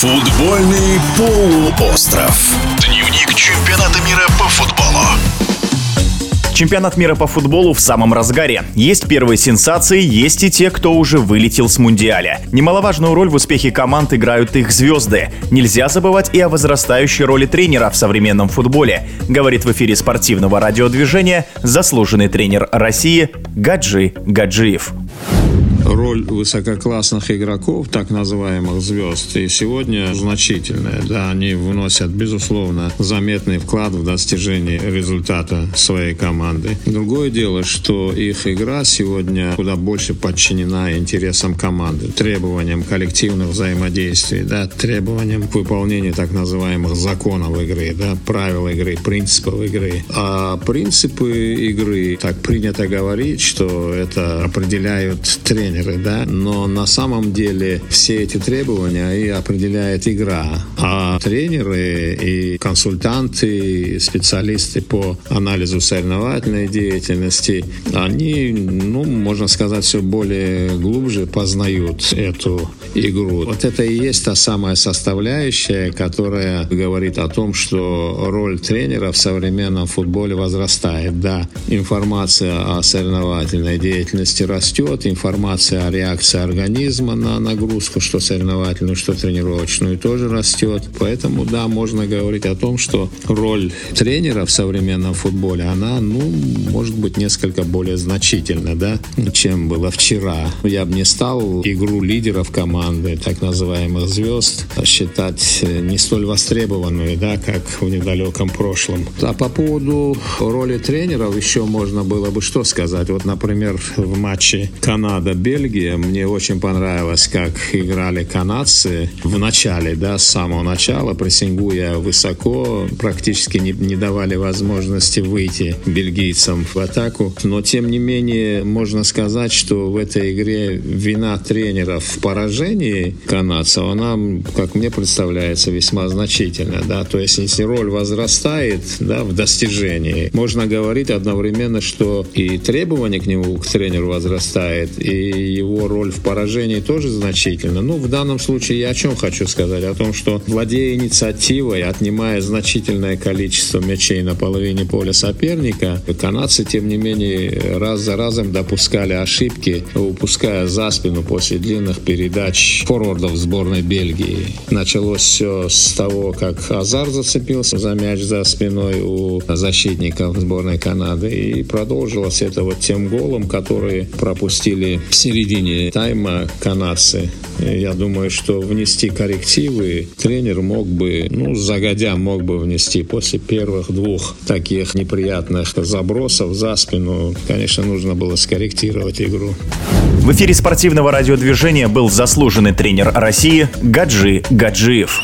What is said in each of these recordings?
Футбольный полуостров. Дневник чемпионата мира по футболу. Чемпионат мира по футболу в самом разгаре. Есть первые сенсации, есть и те, кто уже вылетел с Мундиаля. Немаловажную роль в успехе команд играют их звезды. Нельзя забывать и о возрастающей роли тренера в современном футболе, говорит в эфире спортивного радиодвижения заслуженный тренер России Гаджи Гаджиев роль высококлассных игроков, так называемых звезд, и сегодня значительная. Да, они вносят, безусловно, заметный вклад в достижение результата своей команды. Другое дело, что их игра сегодня куда больше подчинена интересам команды, требованиям коллективных взаимодействий, да, требованиям выполнения так называемых законов игры, да, правил игры, принципов игры. А принципы игры, так принято говорить, что это определяют тренеры тренеры, да, но на самом деле все эти требования и определяет игра. А тренеры и консультанты, и специалисты по анализу соревновательной деятельности, они, ну, можно сказать, все более глубже познают эту игру. Вот это и есть та самая составляющая, которая говорит о том, что роль тренера в современном футболе возрастает. Да, информация о соревновательной деятельности растет, информация информация реакции организма на нагрузку, что соревновательную, что тренировочную, тоже растет. Поэтому, да, можно говорить о том, что роль тренера в современном футболе, она, ну, может быть, несколько более значительна, да, чем было вчера. Я бы не стал игру лидеров команды, так называемых звезд, считать не столь востребованную, да, как в недалеком прошлом. А по поводу роли тренеров еще можно было бы что сказать. Вот, например, в матче Канада-Бельгия Бельгия. Мне очень понравилось, как играли канадцы в начале, да, с самого начала, прессингуя высоко, практически не, не давали возможности выйти бельгийцам в атаку. Но, тем не менее, можно сказать, что в этой игре вина тренеров в поражении канадцев, она, как мне представляется, весьма значительна, да, то есть если роль возрастает, да, в достижении, можно говорить одновременно, что и требования к нему, к тренеру возрастает, и его роль в поражении тоже значительна. Ну, в данном случае я о чем хочу сказать? О том, что владея инициативой, отнимая значительное количество мячей на половине поля соперника, канадцы, тем не менее, раз за разом допускали ошибки, упуская за спину после длинных передач форвардов сборной Бельгии. Началось все с того, как Азар зацепился за мяч за спиной у защитников сборной Канады и продолжилось это вот тем голом, который пропустили в середине середине тайма канадцы. Я думаю, что внести коррективы тренер мог бы, ну, загодя мог бы внести после первых двух таких неприятных забросов за спину. Конечно, нужно было скорректировать игру. В эфире спортивного радиодвижения был заслуженный тренер России Гаджи Гаджиев.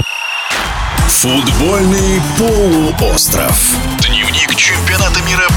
Футбольный полуостров. Дневник чемпионата мира